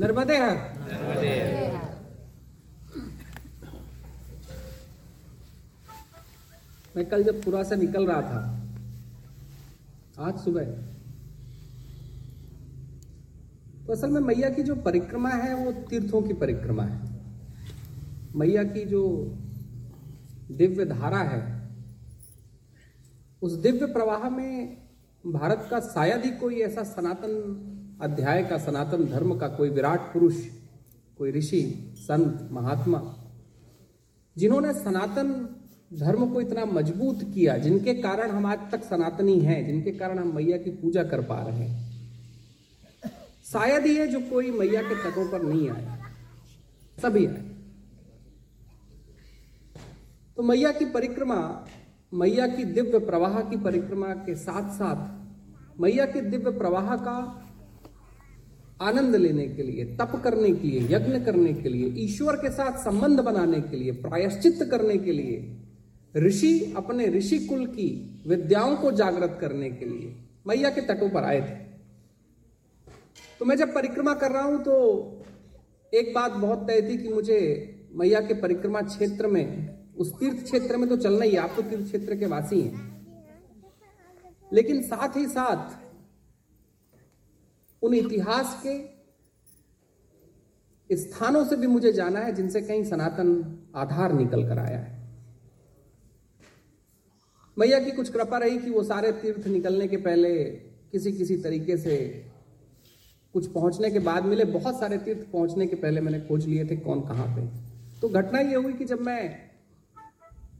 नर्मदे हर मैं कल जब पूरा से निकल रहा था आज सुबह तो असल में मैया की जो परिक्रमा है वो तीर्थों की परिक्रमा है। मैया की जो दिव्य धारा है उस दिव्य प्रवाह में भारत का शायद ही कोई ऐसा सनातन अध्याय का सनातन धर्म का कोई विराट पुरुष, कोई ऋषि, संत, महात्मा, जिन्होंने सनातन धर्म को इतना मज़बूत किया, जिनके कारण हम आज तक सनातनी हैं, जिनके कारण हम मैया की पूजा कर पा रहे हैं। शायद ही है जो कोई मैया के तटों पर नहीं आया सभी आए। तो मैया की परिक्रमा, मैया की दिव्य प्रवाह की परिक्रमा के साथ साथ, मैया के दिव्य प्रवाह का आनंद लेने के लिए, तप करने के लिए, यज्ञ करने के लिए, ईश्वर के साथ संबंध बनाने के लिए, प्रायश्चित करने के लिए, ऋषि अपने ऋषि कुल की विद्याओं को जागृत करने के लिए मैया के तटों पर आए थे। तो मैं जब परिक्रमा कर रहा हूँ तो एक बात बहुत तय थी कि मुझे मैया के परिक्रमा क्षेत्र में, उस तीर्थ क्षेत्र में तो चलना ही, आप तो तीर्थ क्षेत्र के वासी हैं। लेकिन साथ ही साथ उन इतिहास के स्थानों से भी मुझे जाना है जिनसे कहीं सनातन आधार निकल कर आया है। मैया की कुछ कृपा रही कि वो सारे तीर्थ निकलने के पहले किसी किसी तरीके से कुछ पहुँचने के बाद मिले। बहुत सारे तीर्थ पहुँचने के पहले मैंने खोज लिए थे कौन कहाँ पे। तो घटना ये हुई कि जब मैं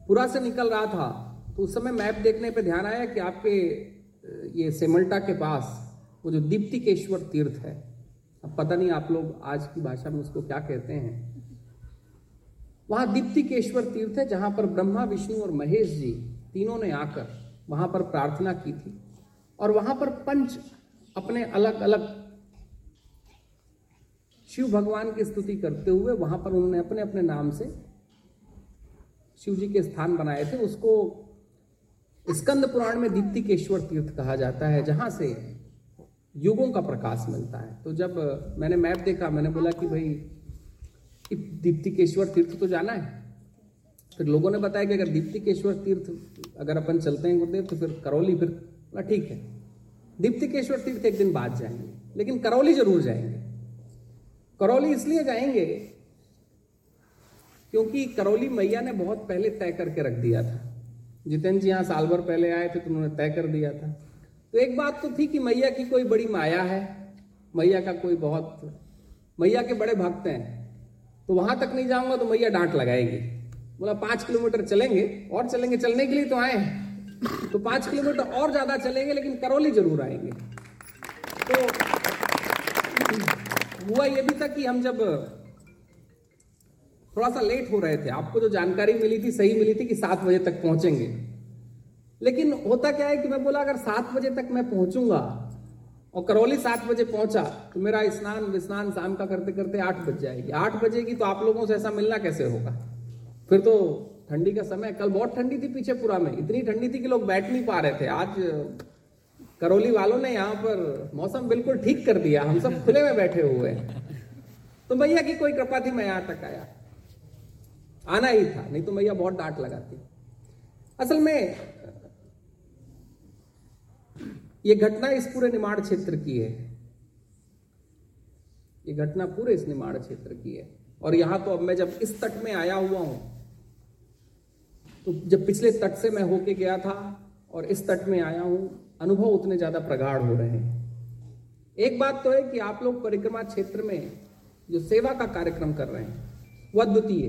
पूरा से निकल रहा था तो उस समय मैप देखने पे ध्यान आया कि आपके ये सेमल्टा के पास वो जो दीप्तिकेश्वर तीर्थ है, अब पता नहीं आप लोग आज की भाषा में उसको क्या कहते हैं। वहाँ दीप्तिकेश्वर तीर्थ है, जहाँ पर ब्रह्मा, विष्णु और महेश जी तीनों ने आकर वहाँ पर प्रार्थना की थी। और वहाँ पर पंच अपने अलग अलग शिव भगवान की स्तुति करते हुए वहाँ पर उन्होंने अपने अपने नाम से शिव जी के स्थान बनाए थे। उसको स्कंद पुराण में दीप्तिकेश्वर तीर्थ कहा जाता है, जहाँ से युगों का प्रकाश मिलता है। तो जब मैंने मैप देखा, मैंने बोला कि भाई दीप्तिकेश्वर तीर्थ तो जाना है। फिर लोगों ने बताया कि अगर दीप्तिकेश्वर तीर्थ, अगर अपन चलते हैं गुरुदेव तो फिर करौली, फिर, बोला, ठीक है। दीप्तिकेश्वर तीर्थ एक दिन बाद जाएँगे, लेकिन करौली ज़रूर जाएँगे। करौली इसलिए जाएँगे क्योंकि करौली मैया ने बहुत पहले तय करके रख दिया था। जितेंद्र जी यहाँ साल भर पहले आए थे तो उन्होंने तय कर दिया था। तो एक बात तो थी कि मैया की कोई बड़ी माया है, मैया का कोई बहुत, मैया के बड़े भक्त हैं तो वहाँ तक नहीं जाऊँगा तो मैया डांट लगाएगी। बोला, पाँच किलोमीटर चलेंगे, और चलेंगे, चलने के लिए तो आए तो पाँच किलोमीटर और ज़्यादा चलेंगे, लेकिन करौली ज़रूर आएँगे। तो हुआ ये भी था कि हम जब थोड़ा सा लेट हो रहे थे, आपको जो जानकारी मिली थी, सही मिली थी कि सात बजे तक पहुँचेंगे। लेकिन होता क्या है कि मैं बोला, अगर सात बजे तक मैं पहुंचूँगा और करौली सात बजे पहुँचा तो मेरा स्नान विस्नान शाम का करते करते आठ बज जाएगी। आठ बजेगी तो आप लोगों से ऐसा मिलना कैसे होगा? फिर तो ठंडी का समय, कल बहुत ठंडी थी पीछे पूरा में, इतनी ठंडी थी कि लोग बैठ नहीं पा रहे थे। आज करौली वालों ने यहाँ पर मौसम बिल्कुल ठीक कर दिया, हम सब खुले में बैठे हुए हैं। तो भैया की कोई कृपा थी, मैं यहाँ तक आया। आना ही था, नहीं तो भैया बहुत डांट लगाती। असल में ये घटना इस पूरे निमाड़ क्षेत्र की है। ये घटना पूरे इस निमाड़ क्षेत्र की है। और यहाँ तो अब मैं जब इस तट में आया हुआ हूँ तो जब पिछले तट से मैं होके गया था और इस तट में आया हूँ, अनुभव उतने ज़्यादा प्रगाढ़ हो रहे हैं। एक बात तो है कि आप लोग परिक्रमा क्षेत्र में जो सेवा का कार्यक्रम कर रहे हैं वह अद्वितीय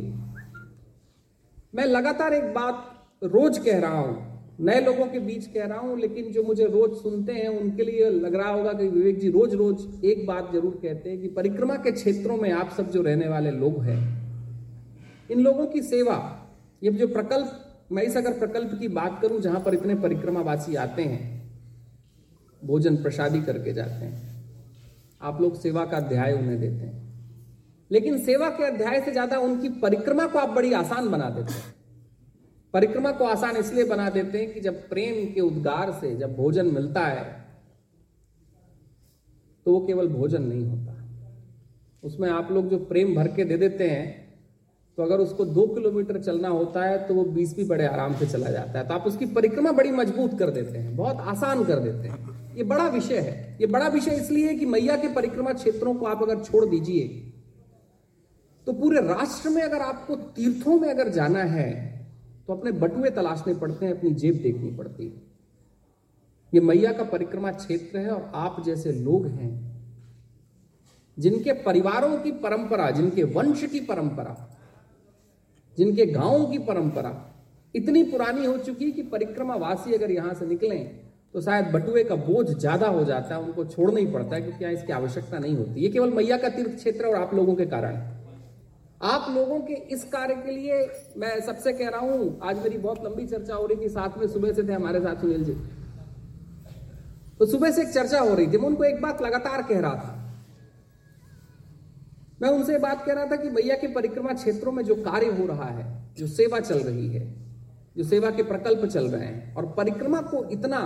मैं लगातार एक बात रोज कह रहा हूँ नए लोगों के बीच कह रहा हूँ, लेकिन जो मुझे रोज सुनते हैं, उनके लिए लग रहा होगा कि विवेक जी रोज रोज एक बात ज़रूर कहते हैं कि परिक्रमा के क्षेत्रों में आप सब जो रहने वाले लोग हैं, इन लोगों की सेवा, ये जो प्रकल्प, मैं इस अगर प्रकल्प की बात करूँ जहाँ पर इतने परिक्रमावासी आते हैं, भोजन प्रसादी करके जाते हैं, आप लोग सेवा का अध्याय उन्हें देते हैं। लेकिन सेवा के अध्याय से ज़्यादा उनकी परिक्रमा को आप बड़ी आसान बना देते हैं। परिक्रमा को आसान इसलिए बना देते हैं कि जब प्रेम के उद्गार से जब भोजन मिलता है तो वो केवल भोजन नहीं होता। उसमें आप लोग जो प्रेम भर के दे देते हैं तो अगर उसको दो किलोमीटर चलना होता है तो वो बीस भी बड़े आराम से चला जाता है। तो आप उसकी परिक्रमा बड़ी मज़बूत कर देते हैं, बहुत आसान कर देते हैं। ये बड़ा विषय है। ये बड़ा विषय इसलिए है कि मैया के परिक्रमा क्षेत्रों को आप अगर छोड़ दीजिए तो पूरे राष्ट्र में अगर आपको तीर्थों में अगर जाना है तो अपने बटुए तलाशने पड़ते हैं, अपनी जेब देखनी पड़ती है। ये मैया का परिक्रमा क्षेत्र है और आप जैसे लोग हैं, जिनके परिवारों की परंपरा, जिनके वंश की परंपरा, जिनके गाँवों की परंपरा इतनी पुरानी हो चुकी कि परिक्रमा वासी अगर यहाँ से निकले तो शायद बटुए का बोझ ज़्यादा हो जाता है, उनको छोड़ना ही पड़ता है, क्योंकि इसकी आवश्यकता नहीं होती। ये केवल मैया का तीर्थ क्षेत्र और आप लोगों के कारण। आप लोगों के इस कार्य के लिए मैं सबसे कह रहा हूँ, आज मेरी बहुत लंबी चर्चा हो रही थी, साथ में सुबह से थे हमारे साथ सुनील जी। तो सुबह से एक चर्चा हो रही थी, मैं उनको एक बात लगातार कह रहा था। मैं उनसे बात कह रहा था कि भैया के परिक्रमा क्षेत्रों में जो कार्य हो रहा है, जो सेवा चल रही है, जो सेवा के प्रकल्प चल रहे हैं, और परिक्रमा को इतना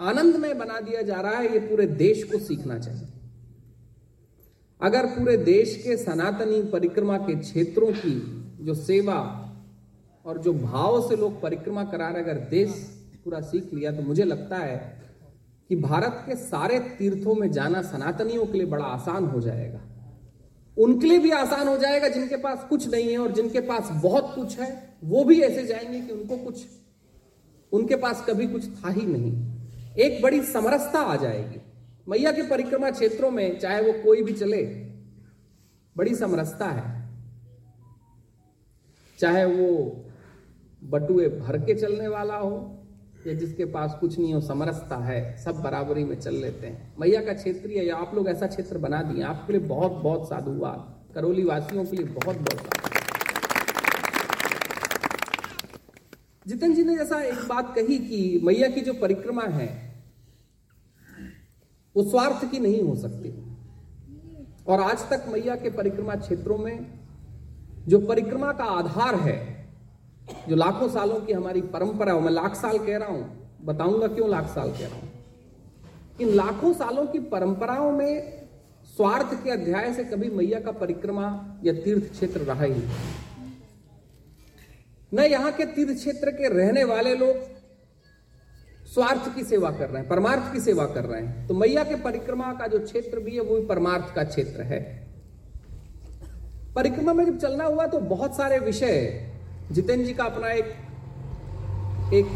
आनंदमय बना दिया जा रहा है, ये पूरे देश को सीखना चाहिए। अगर पूरे देश के सनातनी परिक्रमा के क्षेत्रों की जो सेवा और जो भाव से लोग परिक्रमा करा रहे अगर देश पूरा सीख लिया तो मुझे लगता है कि भारत के सारे तीर्थों में जाना सनातनियों के लिए बड़ा आसान हो जाएगा। उनके लिए भी आसान हो जाएगा, जिनके पास कुछ नहीं है और जिनके पास बहुत कुछ है, वो भी ऐसे जाएँगे कि उनको कुछ, उनके पास कभी कुछ था ही नहीं। एक बड़ी समरसता आ जाएगी। मैया के परिक्रमा क्षेत्रों में, चाहे वो कोई भी चले, बड़ी समरसता है। चाहे वो बटुए भर के चलने वाला हो, या जिसके पास कुछ नहीं हो, समरसता है, सब बराबरी में चल लेते हैं। मैया का क्षेत्रीय या आप लोग ऐसा क्षेत्र बना दिए, आपके लिए बहुत बहुत साधुवाद। करौली वासियों के लिए बहुत बहुत जितन जी ने जैसा एक बात कही कि मैया की जो परिक्रमा है वो स्वार्थ की नहीं हो सकती। और आज तक मैया के परिक्रमा क्षेत्रों में जो परिक्रमा का आधार है, जो लाखों सालों की हमारी परंपरा है मैं लाख साल कह रहा हूँ, बताऊँगा क्यों लाख साल कह रहा हूँ? इन लाखों सालों की परंपराओं में स्वार्थ के अध्याय से कभी मैया का परिक्रमा या तीर्थ क्षेत्र रहा ही न यहाँ के तीर्थ क्षेत्र के रहने वाले लोग स्वार्थ की सेवा कर रहे हैं, परमार्थ की सेवा कर रहे हैं। तो मैया के परिक्रमा का जो क्षेत्र भी है, वो भी परमार्थ का क्षेत्र है। परिक्रमा में जब चलना हुआ तो बहुत सारे विषय जितेंद्र जी का अपना एक एक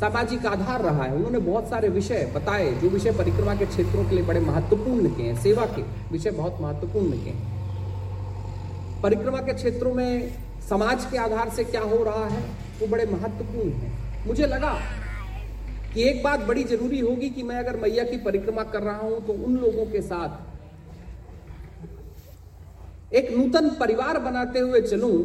सामाजिक आधार रहा है। उन्होंने बहुत सारे विषय बताए, जो विषय परिक्रमा के क्षेत्रों के लिए बड़े महत्वपूर्ण के हैं। सेवा के विषय बहुत महत्वपूर्ण के हैं। परिक्रमा के क्षेत्रों में समाज के आधार से क्या हो रहा है, वो बड़े महत्वपूर्ण है। मुझे लगा कि एक बात बड़ी ज़रूरी होगी कि मैं अगर मैया की परिक्रमा कर रहा हूँ तो उन लोगों के साथ एक नूतन परिवार बनाते हुए चलूँ,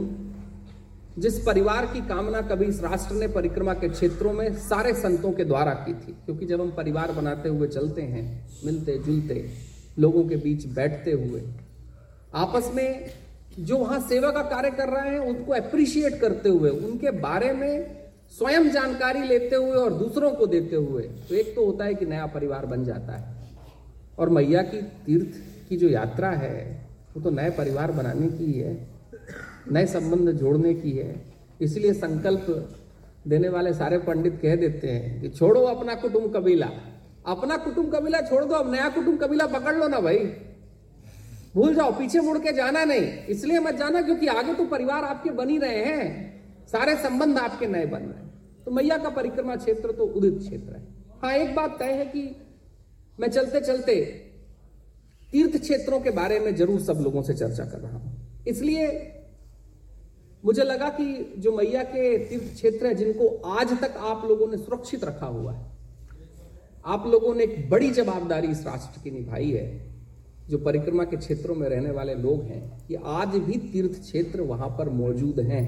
जिस परिवार की कामना कभी इस राष्ट्र ने परिक्रमा के क्षेत्रों में सारे संतों के द्वारा की थी। क्योंकि जब हम परिवार बनाते हुए चलते हैं, मिलते, जुलते, लोगों के बीच बैठते हुए, आपस में जो वहाँ सेवा का कार्य कर रहे हैं, उनको अप्रिशिएट करते हुए, उनके बारे में स्वयं जानकारी लेते हुए और दूसरों को देते हुए। तो एक तो होता है कि नया परिवार बन जाता है। और मैया की तीर्थ की जो यात्रा है, वो तो नए परिवार बनाने की है, नए संबंध जोड़ने की है। इसलिए संकल्प देने वाले सारे पंडित कह देते हैं कि छोड़ो अपना कुटुंब कबीला। अपना कुटुंब कबीला छोड़ दो, अब नया कुटुंब कबीला पकड़ लो ना भाई। भूल जाओ, पीछे मुड़ के जाना नहीं। इसलिए मत जाना, क्योंकि आगे तो परिवार आपके बन रहे हैं। सारे संबंध आपके नए बन रहे हैं। तो मैया का परिक्रमा क्षेत्र तो उदित क्षेत्र है। हाँ एक बात तय है कि मैं चलते चलते तीर्थ क्षेत्रों के बारे में ज़रूर सब लोगों से चर्चा कर रहा हूँ। इसलिए मुझे लगा कि जो मैया के तीर्थ क्षेत्र है, जिनको आज तक आप लोगों ने सुरक्षित रखा हुआ है, आप लोगों ने एक बड़ी जवाबदारी इस राष्ट्र की निभाई है। जो परिक्रमा के क्षेत्रों में रहने वाले लोग हैं कि आज भी तीर्थ क्षेत्र वहाँ पर मौजूद हैं।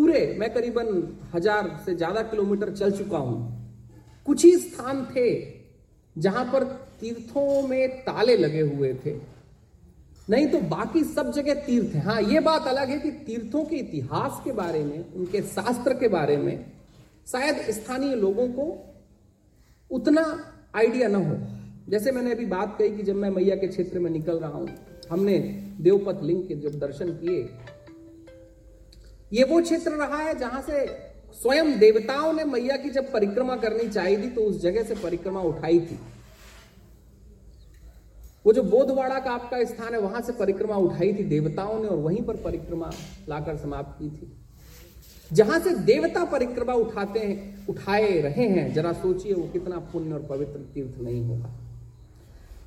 पूरे, मैं करीबन हज़ार से ज़्यादा किलोमीटर चल चुका हूँ। कुछ ही स्थान थे जहाँ पर तीर्थों में ताले लगे हुए थे। नहीं तो बाकी सब जगह तीर्थ है। हाँ ये बात अलग है कि तीर्थों के इतिहास के बारे में, उनके शास्त्र के बारे में शायद स्थानीय लोगों को उतना आइडिया ना हो। जैसे मैंने अभी बात कही कि जब मैं मैया के क्षेत्र में निकल रहा हूँ, हमने देवपथ लिंग के जब दर्शन किए ये वो क्षेत्र रहा है जहाँ से स्वयं देवताओं ने मैया की जब परिक्रमा करनी चाहिए थी तो उस जगह से परिक्रमा उठाई थी। वो जो बोधवाड़ा का आपका स्थान है, वहाँ से परिक्रमा उठाई थी देवताओं ने, और वहीं पर परिक्रमा लाकर समाप्त की थी। जहाँ से देवता परिक्रमा उठाते हैं, उठाए रहे हैं, जरा सोचिए वो कितना पुण्य और पवित्र तीर्थ नहीं होगा।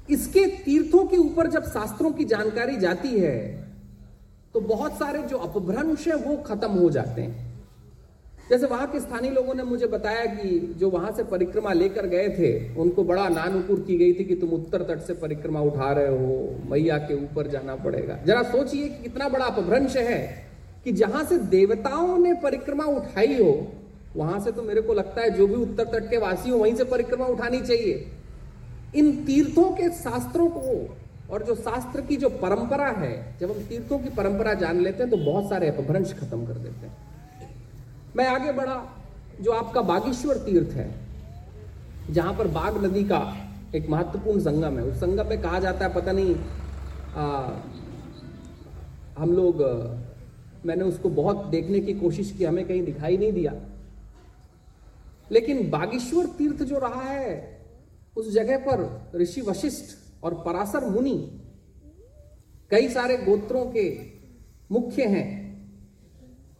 इसके तीर्थों के ऊपर जब शास्त्रों की जानकारी जाती है तो बहुत सारे जो अपभ्रंश है, वो खत्म हो जाते हैं। जैसे वहाँ के स्थानीय लोगों ने मुझे बताया कि जो वहाँ से परिक्रमा लेकर गए थे, उनको बड़ा नानुपुर की गई थी कि तुम उत्तर तट से परिक्रमा उठा रहे हो, मैया के ऊपर जाना पड़ेगा। जरा सोचिए कि कितना बड़ा अपभ्रंश है कि जहाँ से देवताओं ने परिक्रमा उठाई हो, वहाँ से तो मेरे को लगता है जो भी उत्तर तट के वासी हो, वहीं से परिक्रमा उठानी चाहिए। इन तीर्थों के शास्त्रों को और जो शास्त्र की जो परंपरा है जब हम तीर्थों की परंपरा जान लेते हैं तो बहुत सारे अपभ्रंश खत्म कर देते हैं। मैं आगे बढ़ा जो आपका बागेश्वर तीर्थ है जहाँ पर बाग नदी का एक महत्वपूर्ण संगम है। उस संगम में कहा जाता है पता नहीं आ, हम लोग मैंने उसको बहुत देखने की कोशिश की हमें कहीं दिखाई नहीं दिया। लेकिन बागेश्वर तीर्थ जो रहा है उस जगह पर ऋषि वशिष्ठ और पराशर मुनि कई सारे गोत्रों के मुख्य हैं।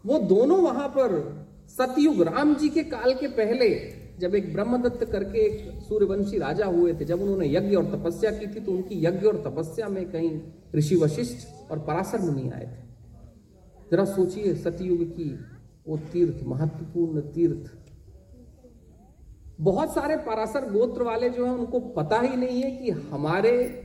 वो दोनों वहाँ पर सतयुग, राम जी के काल के पहले जब एक ब्रह्मदत्त करके एक सूर्यवंशी राजा हुए थे, जब उन्होंने यज्ञ और तपस्या की थी तो उनकी यज्ञ और तपस्या में कहीं ऋषि वशिष्ठ और पराशर मुनि आए थे। जरा सोचिए सतयुग की वो तीर्थ, महत्वपूर्ण तीर्थ। बहुत सारे पराशर गोत्र वाले जो है, उनको पता ही नहीं है कि हमारे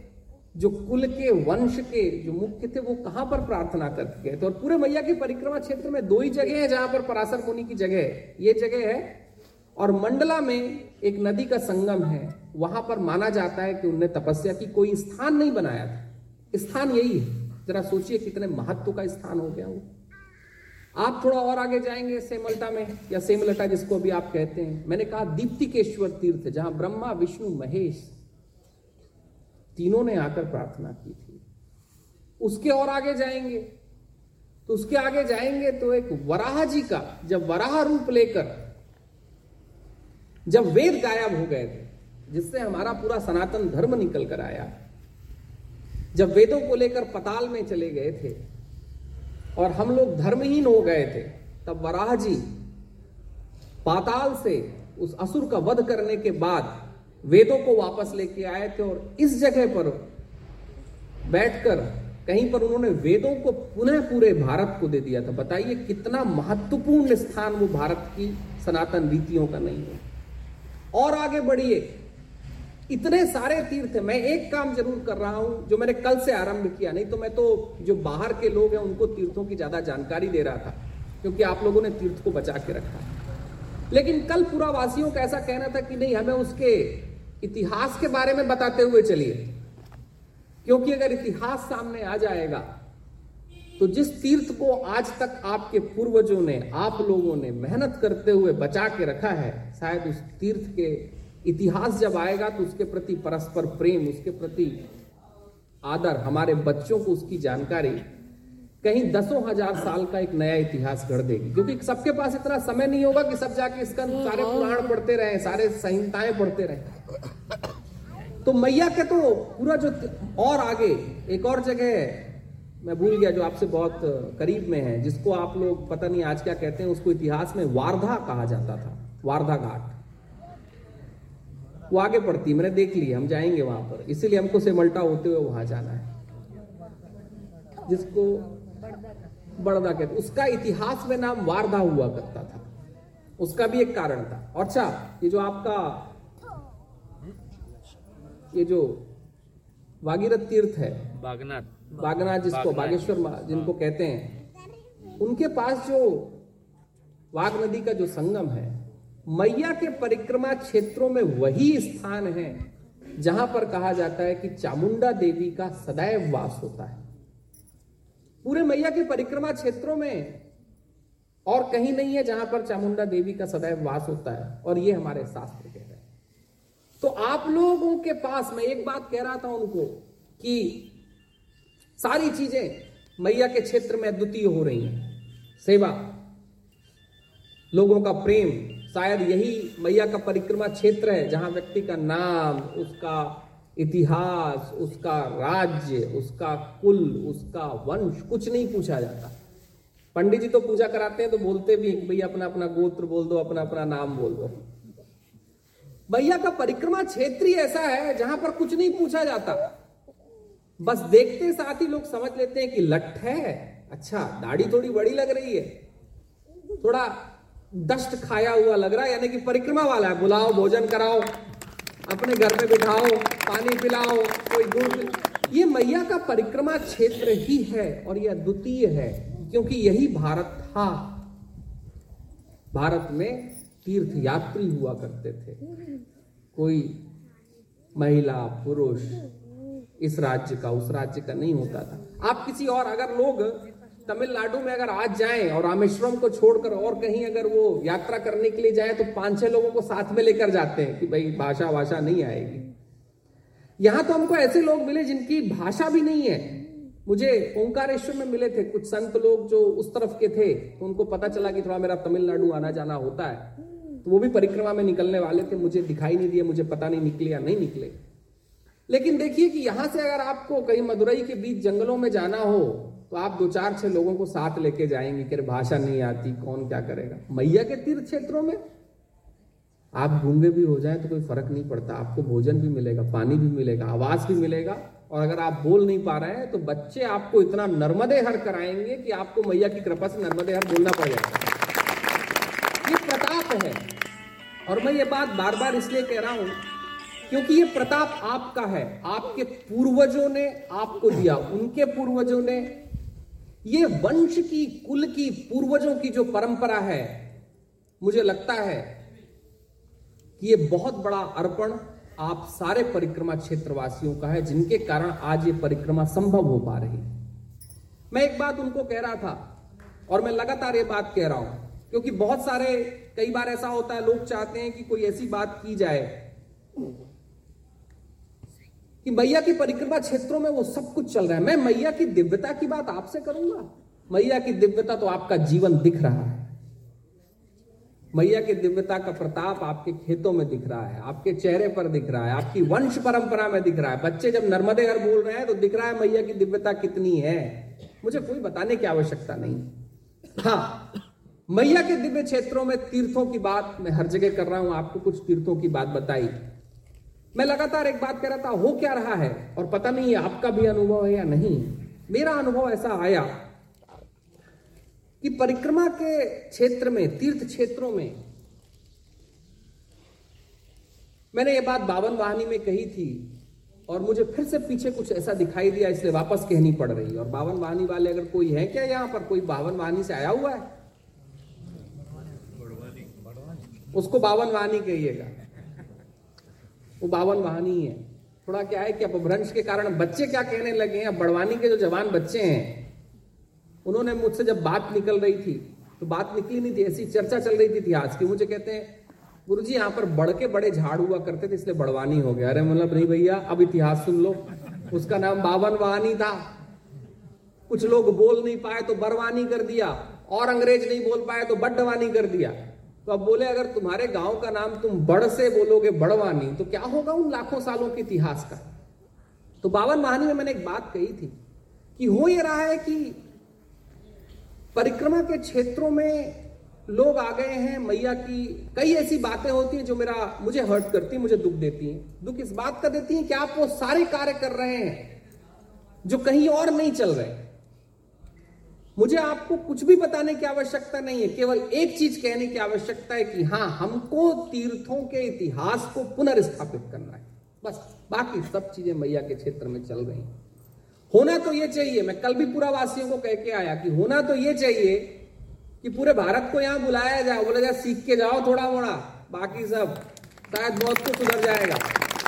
जो कुल के वंश के जो मुख्य थे, वो कहाँ पर प्रार्थना गए थे। और पूरे मैया की परिक्रमा क्षेत्र में दो ही जगह है जहाँ पर पराशर मुनि की जगह है। ये जगह है, और मंडला में एक नदी का संगम है। वहाँ पर माना जाता है कि उनने तपस्या की, कोई स्थान नहीं बनाया था। स्थान यही है। जरा सोचिए कितने महत्व का स्थान हो गया वो। आप थोड़ा और आगे जाएँगे सेमल्टा में, या सेमलटा जिसको भी आप कहते हैं। मैंने कहा, दीप्तिकेश्वर तीर्थ, जहाँ ब्रह्मा, विष्णु, महेश तीनों ने आकर प्रार्थना की थी। उसके और आगे जाएँगे। तो उसके आगे जाएँगे तो एक वराह जी का, जब वराह रूप लेकर, जब वेद गायब हो गए थे, जिससे हमारा पूरा सनातन धर्म निकल कर आया, जब वेदों को लेकर पताल में चले गए थे और हम लोग धर्महीन हो गए थे, तब वराह जी पाताल से उस असुर का वध करने के बाद वेदों को वापस लेके आए थे और इस जगह पर बैठकर कहीं पर उन्होंने वेदों को पुनः पूरे भारत को दे दिया था। बताइए कितना महत्वपूर्ण स्थान वो भारत की सनातन रीतियों का नहीं है। और आगे बढ़िए इतने सारे तीर्थ है। मैं एक काम ज़रूर कर रहा हूँ, जो मैंने कल से आरंभ किया, नहीं तो मैं तो जो बाहर के लोग हैं, उनको तीर्थों की ज़्यादा जानकारी दे रहा था, क्योंकि आप लोगों ने तीर्थ को बचा के रखा। लेकिन कल पूरा वासियों का ऐसा कहना था कि नहीं, हमें उसके इतिहास के बारे में बताते हुए चलिए। क्योंकि अगर इतिहास सामने आ जाएगा तो जिस तीर्थ को आज तक आपके पूर्वजों ने, आप लोगों ने मेहनत करते हुए बचा के रखा है, शायद उस तीर्थ के इतिहास जब आएगा तो उसके प्रति परस्पर प्रेम उसके प्रति आदर हमारे बच्चों को उसकी जानकारी कहीं दसों हज़ार साल का एक नया इतिहास गढ़ देगी। क्योंकि सबके पास इतना समय नहीं होगा कि सब जाके इसका सारे पुराण पढ़ते रहे सारे संहिताएँ पढ़ते रहे। तो मैया के तो पूरा जो और आगे एक और जगह है मैं भूल गया जो आपसे बहुत करीब में है जिसको आप लोग पता नहीं आज क्या कहते हैं उसको इतिहास में वारधा कहा जाता था वारधा घाट। वो आगे पड़ती मैंने देख लिया हम जाएँगे वहाँ पर। इसीलिए हमको सेमल्टा होते हुए वहाँ जाना है। जिसको बड़दा कहते उसका इतिहास में नाम वारदा हुआ करता था। उसका भी एक कारण था। और अच्छा ये जो आपका ये जो वागीरथ तीर्थ है बागनाथ। बागनाथ जिसको बागेश्वर जिनको कहते हैं उनके पास जो वाग नदी का जो संगम है मैया के परिक्रमा क्षेत्रों में वही स्थान है, जहाँ पर कहा जाता है कि चामुंडा देवी का सदैव वास होता है। पूरे मैया के परिक्रमा क्षेत्रों में और कहीं नहीं है जहाँ पर चामुंडा देवी का सदैव वास होता है, और ये हमारे शास्त्र कह रहे हैं। तो आप लोगों के पास, मैं एक बात कह रहा था उनको कि सारी चीज़ें मैया के क्षेत्र में अद्वितीय हो रही हैं। सेवा, लोगों का प्रेम शायद यही मैया का परिक्रमा क्षेत्र है, जहाँ व्यक्ति का नाम, उसका इतिहास, उसका राज्य, उसका कुल, उसका वंश, कुछ नहीं पूछा जाता। पंडित जी तो पूजा कराते हैं तो बोलते भी भैया अपना अपना गोत्र बोल दो, अपना अपना नाम बोल दो। भैया का परिक्रमा क्षेत्र ही ऐसा है, जहाँ पर कुछ नहीं पूछा जाता। बस देखते साथ ही लोग समझ लेते हैं कि लठ है। अच्छा दाढ़ी थोड़ी बड़ी लग रही है। थोड़ा दस्ट खाया हुआ लग रहा है, यानी कि परिक्रमा वाला है। बुलाओ, भोजन कराओ, अपने घर में बिठाओ, पानी पिलाओ, कोई गुड़ ये मैया का परिक्रमा क्षेत्र ही है और यह अद्वितीय है, क्योंकि यही भारत था। भारत में तीर्थ यात्री हुआ करते थे। कोई महिला, पुरुष, इस राज्य का, उस राज्य का नहीं होता था। आप किसी और, अगर लोग तमिलनाडु में अगर आज जाए और रामेश्वरम को छोड़कर और कहीं अगर वो यात्रा करने के लिए जाए तो पाँच छह लोगों को साथ में लेकर जाते हैं कि भाई भाषा भाषा नहीं आएगी। यहाँ तो हमको ऐसे लोग मिले जिनकी भाषा भी नहीं है। मुझे ओंकारेश्वर में मिले थे, कुछ संत लोग जो उस तरफ़ के थे तो उनको पता चला कि थोड़ा मेरा तमिलनाडु आना जाना होता है। तो वो भी परिक्रमा में निकलने वाले थे, मुझे दिखाई नहीं दिया मुझे पता नहीं निकले या नहीं निकले। लेकिन देखिए कि यहाँ से अगर आपको कहीं मदुरई के बीच जंगलों में जाना हो तो आप दो चार छह लोगों को साथ लेके जाएँगे कि भाषा नहीं आती, कौन क्या करेगा? मैया के तीर्थ क्षेत्रों में आप गूँगे भी हो जाए तो कोई फ़र्क नहीं पड़ता, आपको भोजन भी मिलेगा, पानी भी मिलेगा आवाज़ भी मिलेगा। और अगर आप बोल नहीं पा रहे हैं तो बच्चे आपको इतना नर्मदे हर कराएँगे कि आपको मैया की कृपा से नर्मदे हर बोलना पड़ जाएगा। ये प्रताप है। और मैं ये बात बार बार इसलिए कह रहा हूँ क्योंकि ये प्रताप आपका है। आपके पूर्वजों ने आपको दिया, उनके पूर्वजों ने ये वंश की, कुल की, पूर्वजों की जो परंपरा है, मुझे लगता है कि ये बहुत बड़ा अर्पण आप सारे परिक्रमा क्षेत्रवासियों का है, जिनके कारण आज ये परिक्रमा संभव हो पा रही मैं एक बात उनको कह रहा था, और मैं लगातार ये बात कह रहा हूँ, क्योंकि बहुत सारे, कई बार ऐसा होता है, लोग चाहते हैं कि कोई ऐसी बात की जाए कि मैया की परिक्रमा क्षेत्रों में वो सब कुछ चल रहा है। मैं मैया की दिव्यता की बात आपसे करूँगा? मैया की दिव्यता तो आपका जीवन दिख रहा है। मैया की दिव्यता का प्रताप आपके खेतों में दिख रहा है, आपके चेहरे पर दिख रहा है, आपकी वंश परंपरा में दिख रहा है। बच्चे जब नर्मदे हर बोल रहे हैं तो दिख रहा है मैया की दिव्यता कितनी है। मुझे कोई बताने की आवश्यकता नहीं। हाँ मैया के दिव्य क्षेत्रों में तीर्थों की बात मैं हर जगह कर रहा हूँ। आपको कुछ तीर्थों की बात बताई। मैं लगातार एक बात कह रहा था, हो क्या रहा है? और पता नहीं है आपका भी अनुभव है या नहीं। मेरा अनुभव ऐसा आया कि परिक्रमा के क्षेत्र में, तीर्थ क्षेत्रों में, मैंने ये बात बावन वाहनी में कही थी और मुझे फिर से पीछे कुछ ऐसा दिखाई दिया, इसलिए वापस कहनी पड़ रही और बावन वाहनी वाले अगर कोई है क्या यहाँ पर? कोई बावन वाहनी से आया हुआ है? उसको बावन वाहनी कहिएगा। वो बावन वाहनी है। थोड़ा क्या है कि अपभ्रंश के कारण बच्चे क्या कहने लगे हैं? बड़वानी के जो जवान बच्चे हैं, उन्होंने मुझसे जब बात निकल रही थी तो बात निकली नहीं थी, ऐसी चर्चा चल रही थी इतिहास की मुझे कहते हैं गुरु जी यहाँ पर बड़ के बड़े झाड़ हुआ करते थे, इसलिए बड़वानी हो गया। अरे मतलब नहीं भैया, अब इतिहास सुन लो। उसका नाम बावन वाहनी था। कुछ लोग बोल नहीं पाए तो बरवानी कर दिया, और अंग्रेज़ नहीं बोल पाए तो बड्डवानी कर दिया। तो अब बोले, अगर तुम्हारे गाँव का नाम तुम बड़ से बोलोगे बड़वानी तो क्या होगा उन लाखों सालों के इतिहास का? तो बावन वाहनी में मैंने एक बात कही थी कि हो ये रहा है कि परिक्रमा के क्षेत्रों में लोग आ गए हैं, मैया की कई ऐसी बातें होती हैं जो मेरा, मुझे हर्ट करती है, मुझे दुख देती हैं। दुख इस बात का देती हैं कि आप वो सारे कार्य कर रहे हैं जो कहीं और नहीं चल रहे। मुझे आपको कुछ भी बताने की आवश्यकता नहीं है, केवल एक चीज़ कहने की आवश्यकता है कि हाँ हमको तीर्थों के इतिहास को पुनर्स्थापित करना है। बस, बाकी सब चीज़ें मैया के क्षेत्र में चल रही होना तो ये चाहिए, मैं कल भी पूरा वासियों को कह के आया कि होना तो ये चाहिए कि पूरे भारत को यहाँ बुलाया जाए, बोला जाए, सीख के जाओ थोड़ा मोड़ा बाकी सब, शायद बहुत कुछ सुधर जाएगा।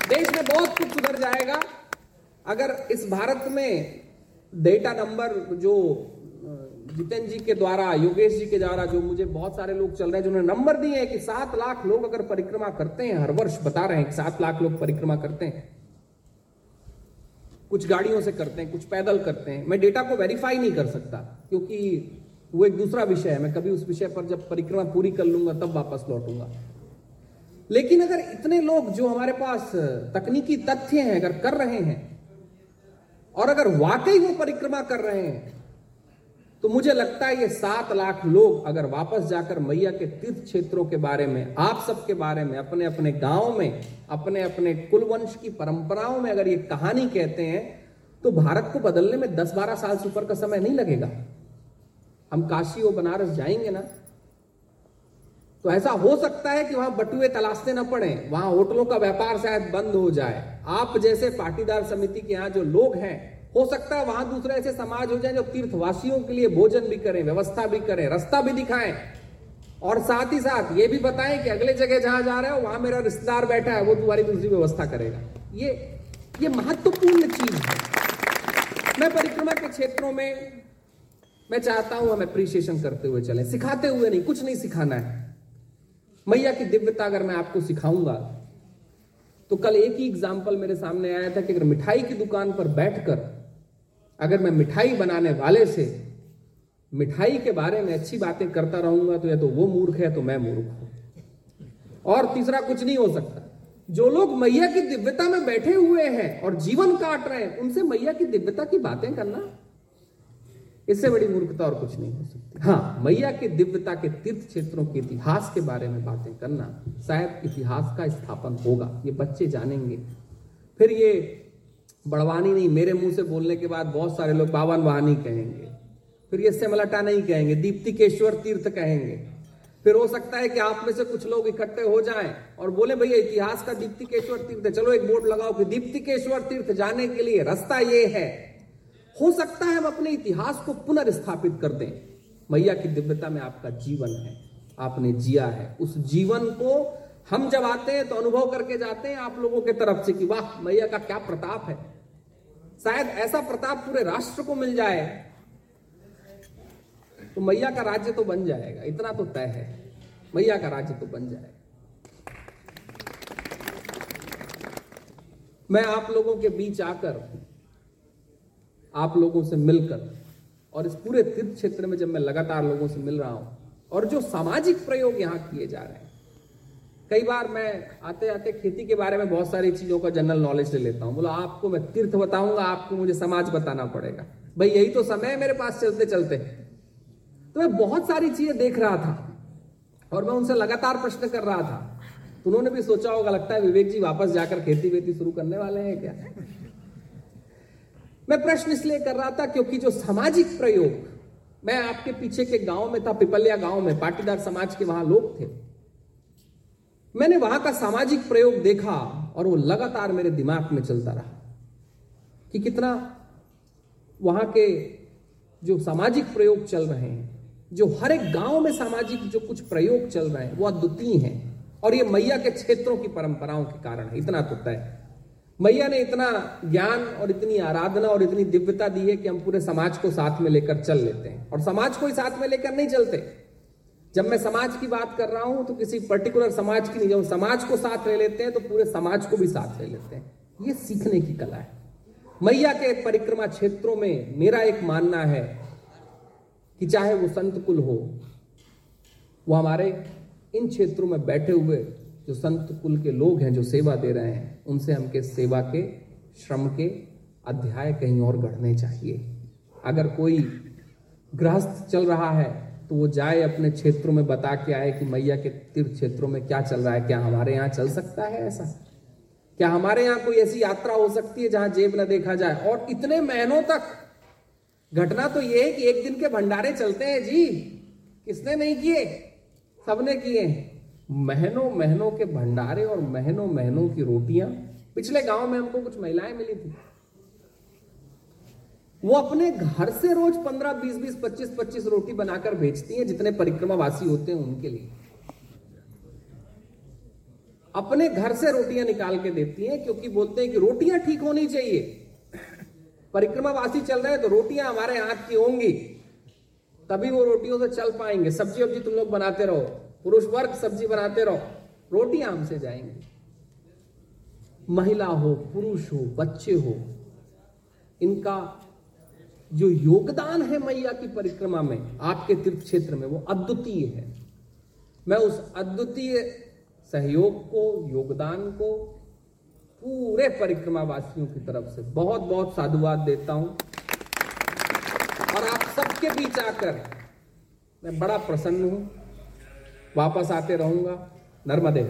देश में बहुत कुछ सुधर जाएगा। अगर इस भारत में डेटा नंबर जो जितेंद्र जी के द्वारा, योगेश जी के द्वारा, जो मुझे बहुत सारे लोग चल रहे हैं, जिन्होंने नंबर दिए हैं कि सात लाख लोग अगर परिक्रमा करते हैं, हर वर्ष बता रहे हैं कि सात लाख लोग परिक्रमा करते हैं। कुछ गाड़ियों से करते हैं, कुछ पैदल करते हैं। मैं डेटा को वेरीफाई नहीं कर सकता, क्योंकि वो एक दूसरा विषय है। मैं कभी उस विषय पर जब परिक्रमा पूरी कर लूँगा, तब वापस लौटूँगा। लेकिन अगर इतने लोग जो हमारे पास तकनीकी तथ्य हैं, अगर कर रहे हैं, और अगर वाकई वो परिक्रमा कर रहे हैं तो मुझे लगता है ये सात लाख लोग अगर वापस जाकर मैया के तीर्थ क्षेत्रों के बारे में, आप सबके बारे में अपने अपने गाँव में अपने अपने कुलवंश की परंपराओं में अगर ये कहानी कहते हैं तो भारत को बदलने में दस बारह साल से ऊपर का समय नहीं लगेगा। हम काशी और बनारस जाएँगे ना? तो ऐसा हो सकता है कि वहाँ बटुए तलाशने ना पड़े, वहाँ होटलों का व्यापार शायद बंद हो जाए। आप जैसे पाटीदार समिति के यहाँ जो लोग हैं हो सकता है वहाँ दूसरे ऐसे समाज हो जाए जो तीर्थवासियों के लिए भोजन भी करें, व्यवस्था भी करें, रास्ता भी दिखाएँ। और साथ ही साथ ये भी बताएँ कि अगले जगह जहाँ जा रहे हो, वहाँ मेरा रिश्तेदार बैठा है, वो तुम्हारी दूसरी व्यवस्था करेगा। ये ये महत्वपूर्ण चीज़ है। मैं परिक्रमा के क्षेत्रों में, मैं चाहता हूँ हम अप्रिसिएशन करते हुए चले। सिखाते हुए नहीं, कुछ नहीं सिखाना है। मैया की दिव्यता अगर मैं आपको सिखाऊँगा तो कल एक ही एग्ज़ाम्पल मेरे सामने आया था कि अगर मिठाई की दुकान पर बैठकर अगर मैं मिठाई बनाने वाले से मिठाई के बारे में अच्छी बातें करता रहूँगा तो या तो वो मूर्ख है तो मैं मूर्ख हूँ। और तीसरा, कुछ नहीं हो सकता। जो लोग मैया की दिव्यता में बैठे हुए हैं और जीवन काट रहे हैं, उनसे मैया की दिव्यता की बातें करना, इससे बड़ी मूर्खता और कुछ नहीं हो सकती। हाँ मैया के दिव्यता के तीर्थ क्षेत्रों के इतिहास के बारे में बातें करना, शायद इतिहास का स्थापन होगा। ये बच्चे जानेंगे। फिर ये बड़वानी नहीं, मेरे मुँह से बोलने के बाद बहुत सारे लोग बावन वाहनी कहेंगे। फिर ये सेमलटा नहीं कहेंगे, दीप्तिकेश्वर तीर्थ कहेंगे। फिर हो सकता है कि आप में से कुछ लोग इकट्ठे हो जाएँ और बोले, भैया, इतिहास का दीप्तिकेश्वर तीर्थ चलो, एक बोर्ड लगाओ कि दीप्तिकेश्वर तीर्थ जाने के लिए रास्ता ये है। हो सकता है हम अपने इतिहास को पुनर्स्थापित कर दें। मैया की दिव्यता में आपका जीवन है, आपने जिया है। उस जीवन को हम जब आते हैं तो अनुभव करके जाते हैं आप लोगों के तरफ़ से कि वाह, मैया का क्या प्रताप है। शायद ऐसा प्रताप पूरे राष्ट्र को मिल जाए। तो मैया का राज्य तो बन जाएगा, इतना तो तय है। मैया का राज्य तो बन जाएगा मैं आप लोगों के बीच आकर, आप लोगों से मिलकर और इस पूरे तीर्थ क्षेत्र में जब मैं लगातार लोगों से मिल रहा हूँ और जो सामाजिक प्रयोग यहाँ किए जा रहे हैं कई बार मैं आते आते खेती के बारे में बहुत सारी चीज़ों का जनरल नॉलेज ले लेता हूँ। बोला, आपको मैं तीर्थ बताऊँगा, आपको मुझे समाज बताना पड़ेगा। भाई, यही तो समय है मेरे पास चलते चलते। तो मैं बहुत सारी चीज़ें देख रहा था और मैं उनसे लगातार प्रश्न कर रहा था। तो उन्होंने भी सोचा होगा, लगता है विवेक जी वापस जाकर खेती वेती शुरू करने वाले हैं क्या? मैं प्रश्न इसलिए कर रहा था क्योंकि जो सामाजिक प्रयोग, मैं आपके पीछे के गाँव में था, पिपलिया गाँव में, पाटीदार समाज के वहाँ लोग थे। मैंने वहाँ का सामाजिक प्रयोग देखा और वो लगातार मेरे दिमाग में चलता रहा कि कितना वहाँ के जो सामाजिक प्रयोग चल रहे हैं, जो हर एक गाँव में सामाजिक जो कुछ प्रयोग चल रहे हैं, वो अद्वितीय हैं। और ये मैया के क्षेत्रों की परंपराओं के कारण है। इतना तो तय। मैया ने इतना ज्ञान और इतनी आराधना और इतनी दिव्यता दी है कि हम पूरे समाज को साथ में लेकर चल लेते हैं। और समाज को ही साथ में लेकर नहीं चलते। जब मैं समाज की बात कर रहा हूँ तो किसी पर्टिकुलर समाज की नहीं, जब समाज को साथ ले लेते हैं तो पूरे समाज को भी साथ ले लेते हैं। ये सीखने की कला है। मैया के परिक्रमा क्षेत्रों में मेरा एक मानना है कि चाहे वो संत कुल हो, वो हमारे इन क्षेत्रों में बैठे हुए जो संत कुल के लोग हैं, जो सेवा दे रहे हैं, उनसे हमके सेवा के, श्रम के अध्याय कहीं और गढ़ने चाहिए। अगर कोई गृहस्थ चल रहा है तो वो जाए अपने क्षेत्रों में बता के आए कि मैया के तीर्थ क्षेत्रों में क्या चल रहा है, क्या हमारे यहाँ चल सकता है ऐसा? क्या हमारे यहाँ कोई ऐसी यात्रा हो सकती है जहाँ जेब न देखा जाए? और इतने महीनों तक घटना तो ये है कि एक दिन के भंडारे चलते हैं जी। किसने नहीं किए? सबने किए। महीनों महीनों के भंडारे और महीनों महीनों की रोटियाँ। पिछले गाँव में हमको कुछ महिलाएँ मिली थी। वो अपने घर से रोज पंद्रह, बीस बीस, पच्चीस पच्चीस रोटी बनाकर बेचती हैं जितने परिक्रमा वासी होते हैं उनके लिए। अपने घर से रोटियाँ निकाल के देती हैं क्योंकि बोलते हैं कि रोटियाँ ठीक होनी चाहिए। परिक्रमा वासी चल रहे हैं तो रोटियाँ हमारे हाथ की होंगी। तभी वो रोटियों से चल पाएँगे। सब्ज़ी वब्जी तुम लोग बनाते रहो। पुरुष वर्ग, सब्ज़ी बनाते रहो। रोटियाँ हमसे जाएँगी। महिला हो, पुरुष हो, बच्चे हो, इनका जो योगदान है मैया की परिक्रमा में, आपके तीर्थ क्षेत्र में, वो अद्वितीय है। मैं उस अद्वितीय सहयोग को, योगदान को, पूरे परिक्रमा वासियों की तरफ़ से बहुत बहुत साधुवाद देता हूँ। और आप सबके बीच आकर मैं बड़ा प्रसन्न हूँ। वापस आते रहूँगा। नर्मदे।